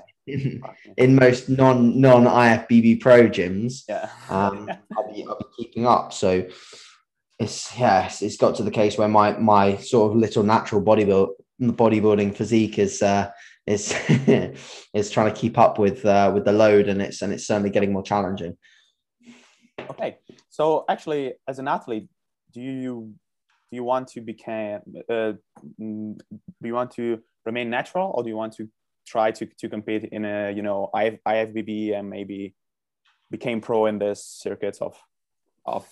in most non non IFBB pro gyms,
yeah,
um, I'll be I'll be keeping up. So it's it's, it's got to the case where my my sort of little natural bodybuild bodybuilding physique is uh, is is trying to keep up with uh, with the load, and it's and it's certainly getting more challenging.
Okay, so actually, as an athlete, do you do you want to become uh, mm, do you want to remain natural, or do you want to try to to compete in a you know IF, IFBB and maybe became pro in this circuits of of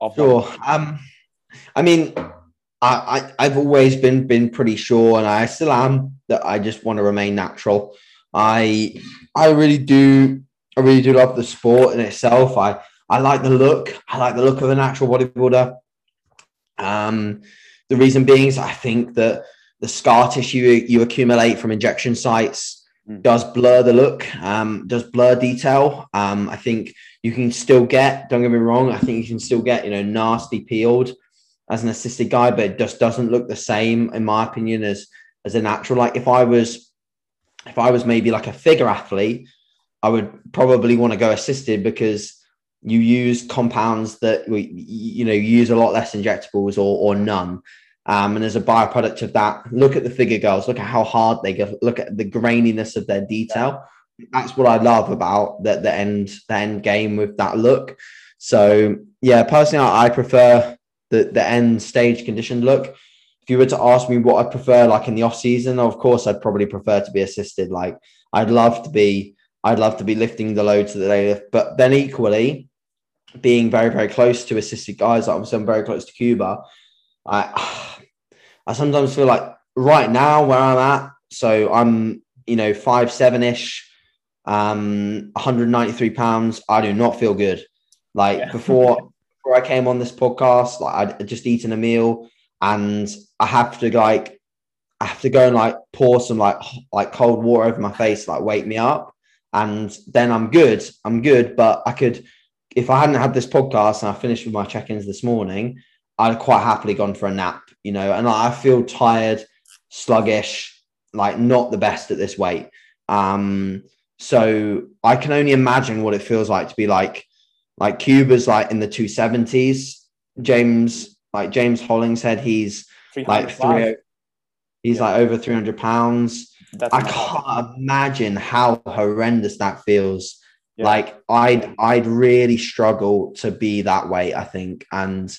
of sure. Um, I mean, I, I have always been been pretty sure, and I still am that I just want to remain natural. I I really do I really do love the sport in itself. I I like the look. I like the look of a natural bodybuilder. Um, the reason being is I think that the scar tissue you accumulate from injection sites mm. does blur the look, um, does blur detail. Um, I think you can still get. Don't get me wrong. I think you can still get you know nasty peeled as an assisted guy, but it just doesn't look the same, in my opinion, as as a natural. Like if I was, if I was maybe like a figure athlete, I would probably want to go assisted because you use compounds that we, you know use a lot less injectables or or none. Um, and as a byproduct of that, look at the figure girls. Look at how hard they go. Look at the graininess of their detail. That's what I love about the, the end the end game with that look. So yeah, personally, I prefer the the end stage condition look. If you were to ask me what I prefer, like in the off season, of course, I'd probably prefer to be assisted. Like I'd love to be, I'd love to be lifting the loads that they lift, but then equally, being very very close to assisted guys, like I'm very close to Kuba. I I sometimes feel like right now where I'm at, so I'm you know five seven ish, um, 193 pounds. I do not feel good. Like yeah. before before I came on this podcast, like I'd just eaten a meal and I have to like I have to go and like pour some like like cold water over my face, like wake me up, and then I'm good. I'm good, but I could if I hadn't had this podcast and I finished with my check-ins this morning, I'd quite happily gone for a nap, you know, and I feel tired, sluggish, like not the best at this weight. Um, so I can only imagine what it feels like to be like like Kuba's like in the 270s. James, like James Hollingshead, he's like three, oh, he's yeah. like over 300 pounds. That's I can't imagine how horrendous that feels. Yeah. Like I'd I'd really struggle to be that way, I think. And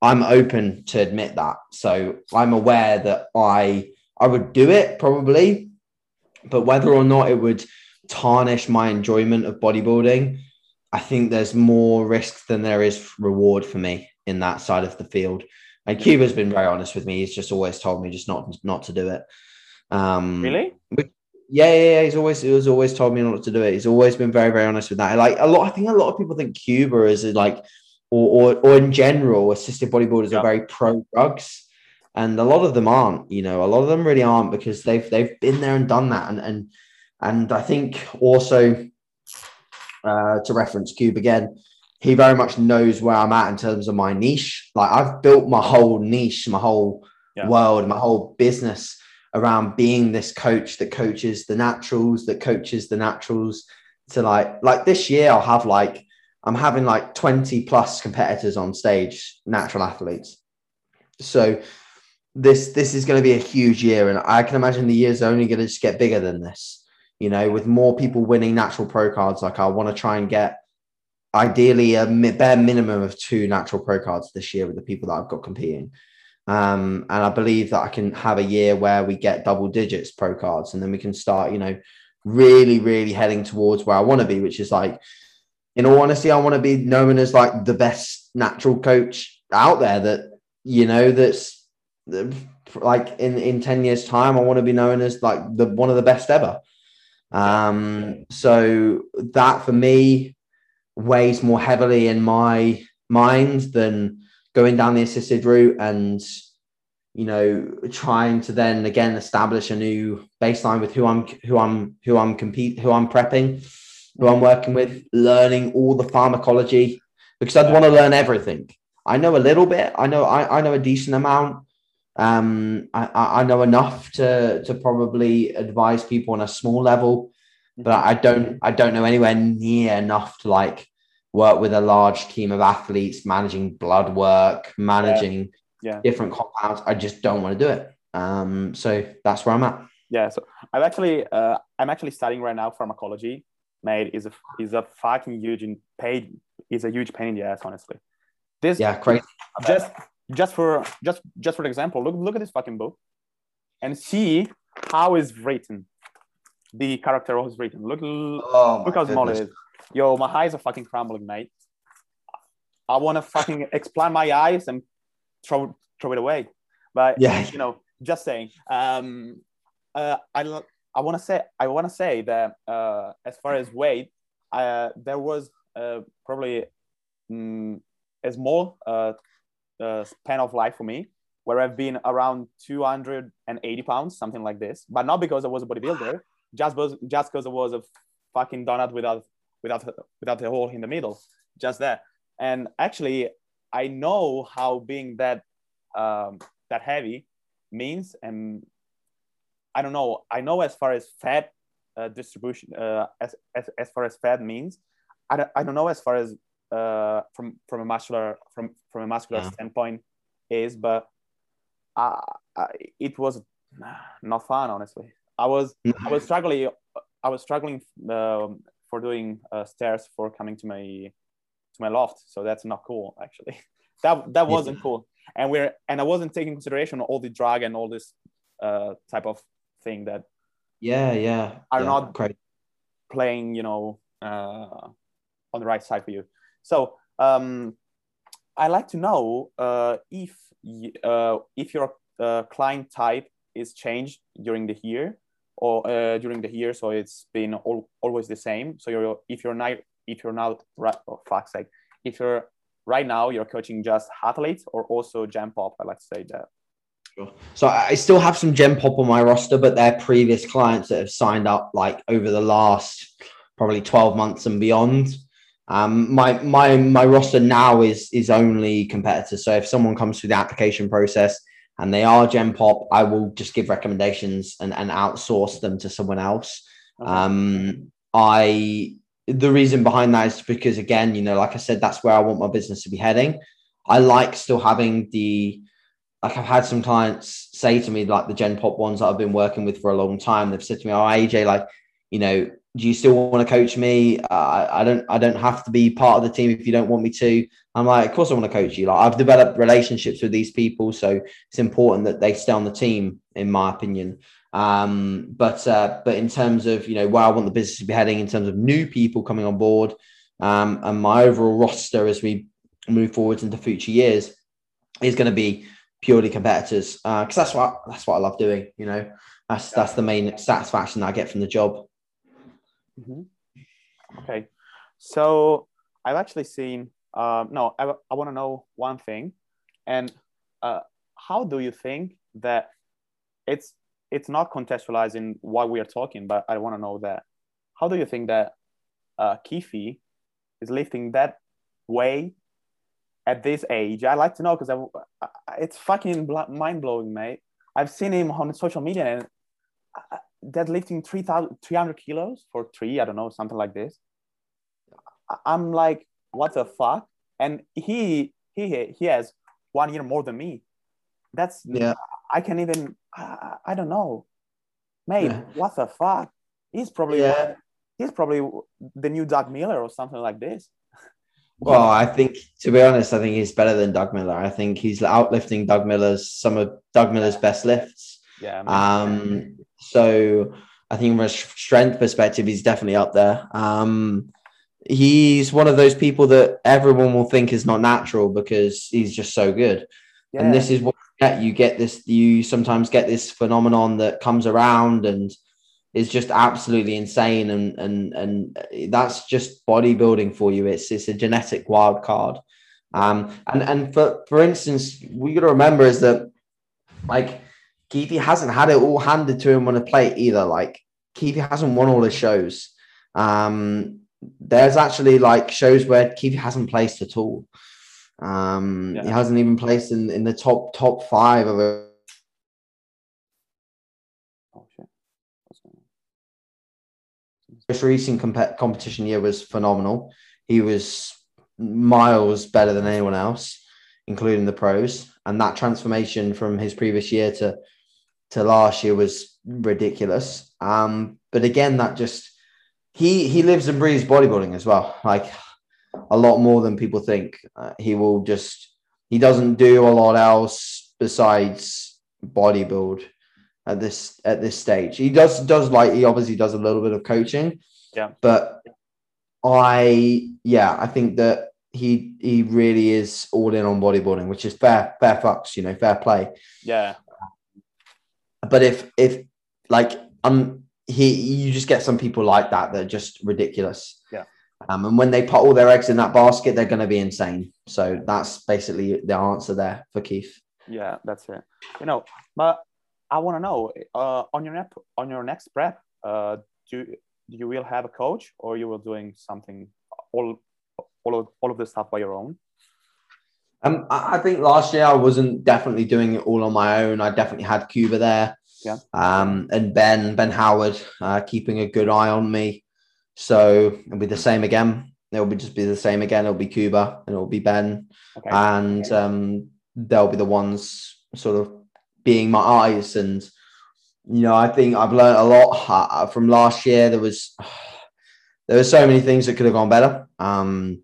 I'm open to admit that. So I'm aware that I I would do it probably, but whether or not it would tarnish my enjoyment of bodybuilding, I think there's more risk than there is reward for me in that side of the field. And Kuba's been very honest with me. He's just always told me just not not to do it. Um,
really?
But yeah, yeah, yeah, He's always he's always told me not to do it. He's always been very very honest with that. Like a lot, I think a lot of people think Kuba is like, or or, or in general, assisted bodybuilders yeah. are very pro drugs. And a lot of them aren't, you know, a lot of them really aren't because they've they've been there and done that. And and and I think also uh, to reference Cube again, he very much knows where I'm at in terms of my niche. Like I've built my whole niche, my whole yeah. world, my whole business around being this coach that coaches the naturals, that coaches the naturals to like like this year I'll have like I'm having like 20 plus competitors on stage, natural athletes. So this this is going to be a huge year and I can imagine the year's are only going to just get bigger than this you know, with more people winning natural pro cards, like I want to try and get ideally a bare minimum of two natural pro cards this year with the people that I've got competing. Um, and I believe that I can have a year where we get double digits pro cards and then we can start, you know, really, really heading towards where I want to be, which is like, in all honesty, I want to be known as like the best natural coach out there that, you know, that's like in, in 10 years time, I want to be known as like the one of the best ever. Um, so that for me weighs more heavily in my mind than going down the assisted route and you know trying to then again establish a new baseline with who I'm who I'm who I'm compete who I'm prepping who I'm working with learning all the pharmacology because I'd want to learn everything I know a little bit. I know I, I know a decent amount. Um, I, I know enough to to probably advise people on a small level, but I don't I don't know anywhere near enough to like work with a large team of athletes, managing blood work, managing
Yeah.
different compounds. I just don't want to do it. Um, so that's where I'm at.
Yeah, so I'm actually uh, I'm actually studying right now pharmacology. Mate, is a is a fucking huge in pain is a huge pain in the ass, honestly. This
Yeah, crazy.
just just for just just for example, look look at this fucking book and see how is written. The character who's written. Look
Oh,
look how small it is. Yo, my eyes are fucking crumbling, mate. I want to fucking explant my eyes and throw throw it away. But
Yeah.
you know, just saying. Um, uh, I I want to say I want to say that uh, as far as weight, uh, there was uh, probably mm, a small uh, span of life for me where I've been around 280 pounds, something like this. But not because I was a bodybuilder, just because just because I was a fucking donut without without without a hole in the middle, just that. And actually, I know how being that um, that heavy means, and I don't know. I know as far as fat uh, distribution, uh, as, as as far as fat means, I don't, I don't know as far as uh, from from a muscular from from a muscular
Yeah.
standpoint is, but uh, I, it was not fun, honestly. I was I was struggling. I was struggling um, for doing uh, stairs for coming to my to my loft. So that's not cool, actually. that that wasn't cool. And we're and I wasn't taking consideration all the drug and all this uh, type of thing that
Yeah, yeah.
Are
yeah,
not- playing, you know, uh, on the right side for you. So um, I like to know uh, if uh, if your uh, client type is changed during the year or uh, during the year, so it's been al- always the same. So you're if you're not if you're not right, oh, fuck's sake, if you're right now you're coaching just athletes or also Gen Pop. I like to say that.
So I still have some Gen Pop on my roster, but they're previous clients that have signed up like over the last probably 12 months and beyond. Um, my my my roster now is is only competitors. So if someone comes through the application process and they are Gen Pop, I will just give recommendations and, and outsource them to someone else. Um, I the reason behind that is because again, you know, like I said, that's where I want my business to be heading. I like still having the like I've had some clients say to me, like the Gen Pop ones that I've been working with for a long time, they've said to me, "Oh, AJ, like, you know, do you still want to coach me? Uh, I, don't, I don't have to be part of the team if you don't want me to." I'm like, "Of course, I want to coach you. Like, I've developed relationships with these people, so it's important that they stay on the team, in my opinion." Um, but uh, but in terms of you know where I want the business to be heading, in terms of new people coming on board, um, and my overall roster as we move forwards into future years is going to be purely competitors because that's what that's what I love doing. You know, that's that's the main satisfaction that I get from the job.
Mhm. Okay, so I've actually seen. Um, no, I, I want to know one thing, and uh, how do you think that it's it's not contextualizing what we are talking, but I want to know that how do you think that uh, Kifi is lifting that way at this age? I like to know because it's fucking mind blowing, mate. I've seen him on social media and deadlifting 3,000 300 kilos for three, I don't know, something like this. I'm like, what the fuck? And he he he has one year more than me. That's
Yeah.
I can even I, I don't know, mate.
Yeah.
What the fuck? He's probably
Yeah.
he's probably the new Doug Miller or something like this.
Well, I think to be honest, I think he's better than Doug Miller. I think he's outlifting Doug Miller's some of Doug Miller's best lifts.
Yeah.
Um, so I think from a strength perspective, he's definitely up there. Um, he's one of those people that everyone will think is not natural because he's just so good.
yeah.
And this is what you get. You get this, you sometimes get this phenomenon that comes around and is just absolutely insane. And and and that's just bodybuilding for you. It's it's a genetic wild card. Um, and and for for instance, we got to remember is that like Keithy hasn't had it all handed to him on a plate either. Like Keithy hasn't won all his shows. Um, there's actually like shows where Keithy hasn't placed at all. Um,
Yeah.
He hasn't even placed in, in the top top five of a
Oh shit. What's going on?
most recent comp- competition year was phenomenal. He was miles better than anyone else, including the pros. And that transformation from his previous year to to last year was ridiculous. Um, but again, that just he he lives and breathes bodybuilding as well, like a lot more than people think. Uh, he will just he doesn't do a lot else besides bodybuild at this at this stage. He does does like he obviously does a little bit of coaching.
Yeah.
But I yeah, I think that he he really is all in on bodybuilding, which is fair fair fucks, you know, fair play.
Yeah.
But if if like um he you just get some people like that that are just ridiculous.
Yeah.
Um, and when they put all their eggs in that basket, they're going to be insane. So that's basically the answer there for Keith.
Yeah, that's it. You know, but I want to know uh, on your nep- on your next prep, uh, do you will have a coach or you will doing something all all of all of the stuff by your own?
Um, I think last year I wasn't definitely doing it all on my own. I definitely had Kuba there.
Yeah.
Um, and Ben, Ben Howard, uh, keeping a good eye on me. So it'll be the same again. It'll be just be the same again. It'll be Kuba and it'll be Ben.
Okay.
And um, they'll be the ones sort of being my eyes. And, you know, I think I've learned a lot uh, from last year. There was, there were so many things that could have gone better. Um,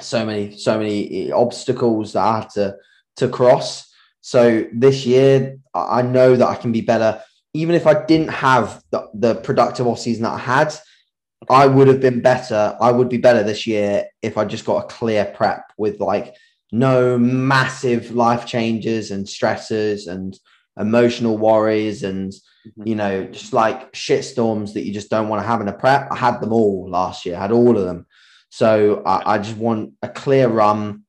so many so many obstacles that I had to to cross. So this year, I know that I can be better. Even if I didn't have the, the productive off season that I had, I would have been better. I would be better this year if I just got a clear prep with like no massive life changes and stresses and emotional worries and
Mhm.
you know just like shit storms that you just don't want to have in a prep. I had them all last year. I had all of them. So I, I just want a clear run,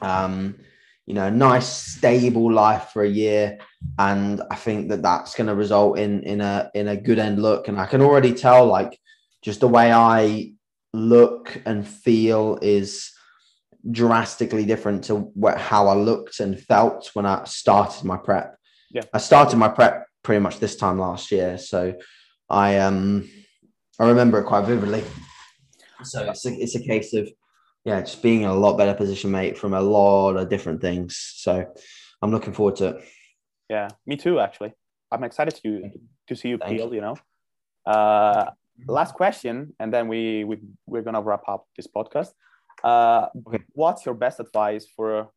um, you know, a nice stable life for a year, and I think that that's going to result in in a in a good end look. And I can already tell, like, just the way I look and feel is drastically different to what, how I looked and felt when I started my prep.
Yeah.
I started my prep pretty much this time last year, so I um I remember it quite vividly. So it's a, it's a case of yeah, just being in a lot better position, mate, from a lot of different things. So I'm looking forward to it.
Yeah, me too. Actually, I'm excited to to see you
Thank
peel. You know. Uh, last question, and then we we we're gonna wrap up this podcast. Uh,
Okay.
What's your best advice for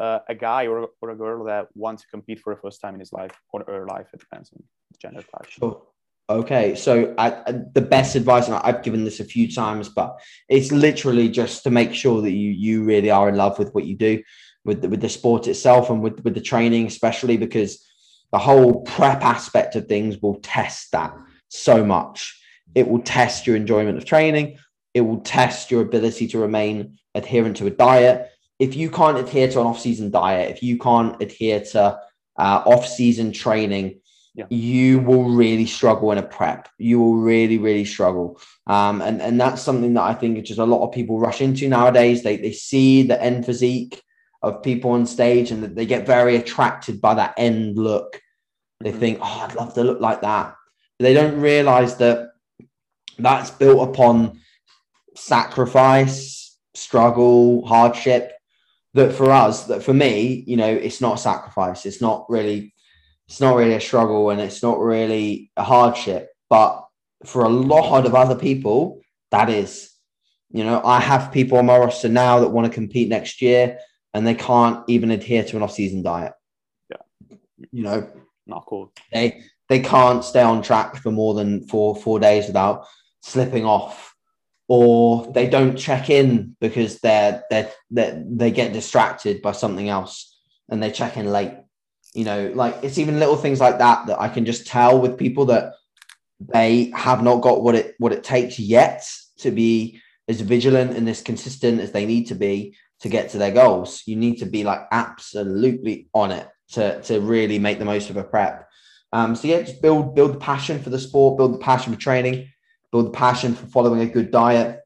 uh, a guy or, or a girl that wants to compete for the first time in his life or her life? It depends on gender type.
Sure. Okay, so I, the best advice, and I've given this a few times, but it's literally just to make sure that you you really are in love with what you do, with the, with the sport itself, and with with the training, especially because the whole prep aspect of things will test that so much. It will test your enjoyment of training. It will test your ability to remain adherent to a diet. If you can't adhere to an off-season diet, if you can't adhere to uh, off-season training,
Yeah.
you will really struggle in a prep. You will really, really struggle. Um, and, and that's something that I think just a lot of people rush into nowadays. They, they see the end physique of people on stage and they get very attracted by that end look. They
Mhm.
think, oh, I'd love to look like that. But they don't realize that that's built upon sacrifice, struggle, hardship. That for us, that for me, you know, it's not sacrifice. It's not really, it's not really a struggle and it's not really a hardship. But for a lot of other people, that is. You know, I have people on my roster now that want to compete next year and they can't even adhere to an off-season diet.
Yeah.
You know,
Not cool.
they they can't stay on track for more than four four days without slipping off or they don't check in because they're they're, they they get distracted by something else and they check in late you know like it's even little things like that that i can just tell with people that they have not got what it what it takes yet to be as vigilant and as consistent as they need to be to get to their goals you need to be like absolutely on it to to really make the most of a prep um, so yeah, just build build the passion for the sport, build the passion for training, build the passion for following a good diet,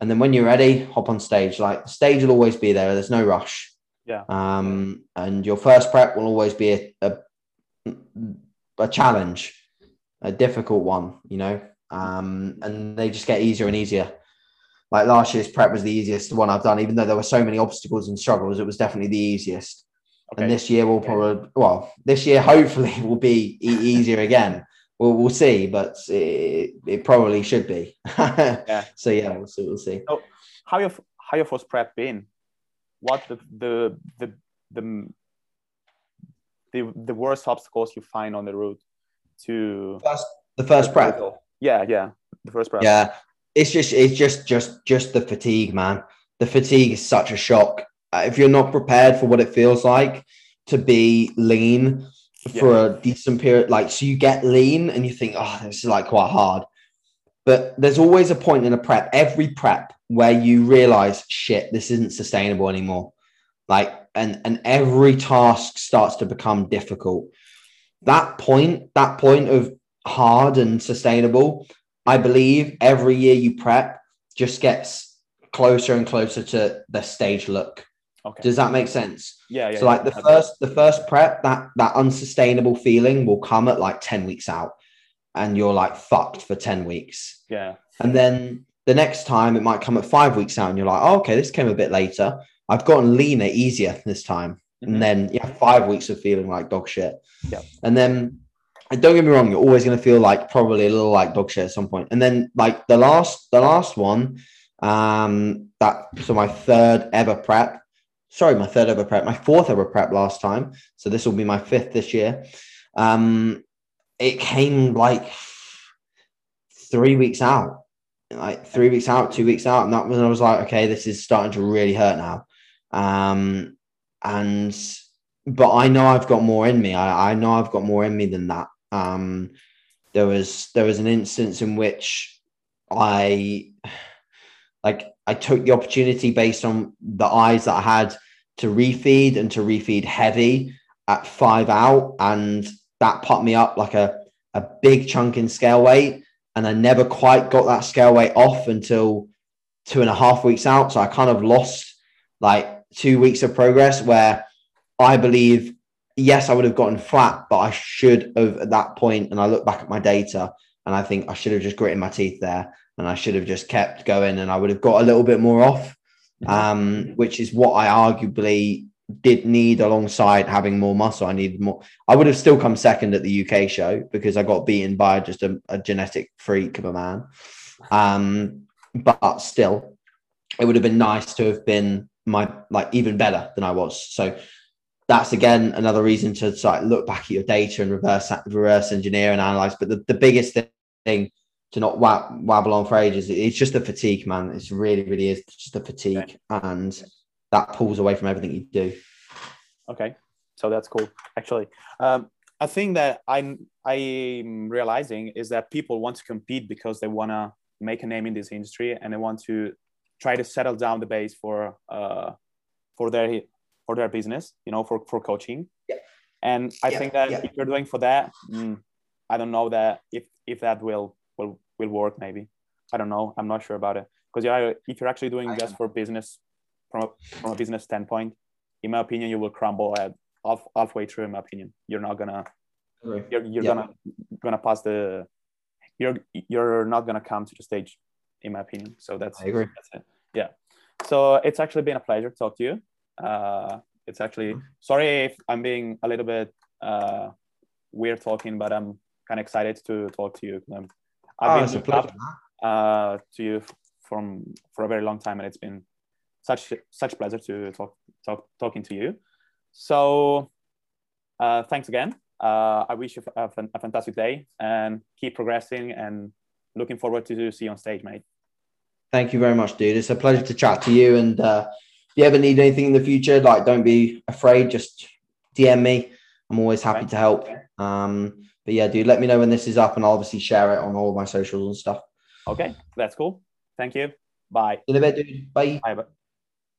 and then when you're ready, hop on stage. Like the stage will always be there. There's no rush.
Yeah.
Um, and your first prep will always be a, a, a challenge, a difficult one, you know. Um, and they just get easier and easier. Like last year's prep was the easiest one I've done, even though there were so many obstacles and struggles. It was definitely the easiest. Okay. And this year will probably, well, this year hopefully will be easier again. We'll, we'll see, but it, it probably should be. yeah. So yeah, we'll see. We'll see.
So how your how your first prep been? What the the the the the, the worst obstacles you find on the route to
first, the first prep?
Yeah, yeah, the first prep.
Yeah, it's just it's just just just the fatigue, man. The fatigue is such a shock. Uh, if you're not prepared for what it feels like to be lean for yeah. a decent period, like so you get lean and you think, oh, this is like quite hard. But there's always a point in a prep, every prep, where you realize, shit, this isn't sustainable anymore. Like, and and every task starts to become difficult. That point, that point of hard and sustainable, I believe every year you prep just gets closer and closer to the stage look. Okay. Does that make sense?
Yeah. yeah
so like the first the first prep, that that unsustainable feeling will come at like 10 weeks out and you're like fucked for 10 weeks.
Yeah.
And then the next time it might come at five weeks out and you're like, oh, okay, this came a bit later. I've gotten leaner easier this time. Mm-hmm. And then yeah, five weeks of feeling like dog shit.
Yeah.
And then and don't get me wrong, you're always going to feel like probably a little like dog shit at some point. And then like the last, the last one, um, that so my third ever prep, sorry, my third ever prep, my fourth ever prep last time. So this will be my fifth this year. Um, it came like three weeks out, like three weeks out, two weeks out, and that was I was like, okay, this is starting to really hurt now. Um, and but I know I've got more in me. I, I know I've got more in me than that. Um, there was there was an instance in which I like I took the opportunity based on the eyes that I had to refeed and to refeed heavy at five out, and that put me up like a a big chunk in scale weight, and I never quite got that scale weight off until two and a half weeks out. So I kind of lost like two weeks of progress where I believe yes, I would have gotten flat, but I should have at that point. And I look back at my data and I think I should have just gritted my teeth there and I should have just kept going and I would have got a little bit more off, um, which is what I arguably did need alongside having more muscle. I needed more. I would have still come second at the UK show because I got beaten by just a, a genetic freak of a man. Um, but still, it would have been nice to have been my like even better than I was. So that's again another reason to like look back at your data and reverse reverse engineer and analyze. But the, the biggest thing to not wabble on for ages, it's just the fatigue, man. It's really, really is just the fatigue, and that pulls away from everything you do.
Okay, so that's cool. Actually, um, a thing that I'm I'm realizing is that people want to compete because they want to make a name in this industry and they want to try to settle down the base for uh, for their for their business, you know, for, for coaching.
Yeah.
And I yeah. think that yeah. if you're doing for that, mm, I don't know that if, if that will, will, will work maybe. I don't know. I'm not sure about it. Because you're, if you're actually doing just for business, from a, from a business standpoint, in my opinion, you will crumble at half, halfway through, in my opinion. You're not gonna, you're, you're yeah. gonna, gonna pass the, you're, you're not gonna come to the stage, in my opinion. So that's,
I agree.
That's it. Yeah. So it's actually been a pleasure to talk to you. Uh, it's actually sorry if I'm being a little bit uh, weird talking, but I'm kind of excited to talk to you. Um, I've oh, been up uh, to you from for a very long time, and it's been such such pleasure to talk talk talking to you. So uh, thanks again. Uh, I wish you a, a, fantastic day and keep progressing and looking forward to see you on stage, mate.
Thank you very much, dude. It's a pleasure to chat to you and uh, if you ever need anything in the future, like don't be afraid, just DM me. I'm always happy to help. Um, but yeah, dude, let me know when this is up and I'll obviously share it on all my socials and stuff.
Okay, that's cool. Thank you. Bye.
In a bit, dude. Bye.
Bye.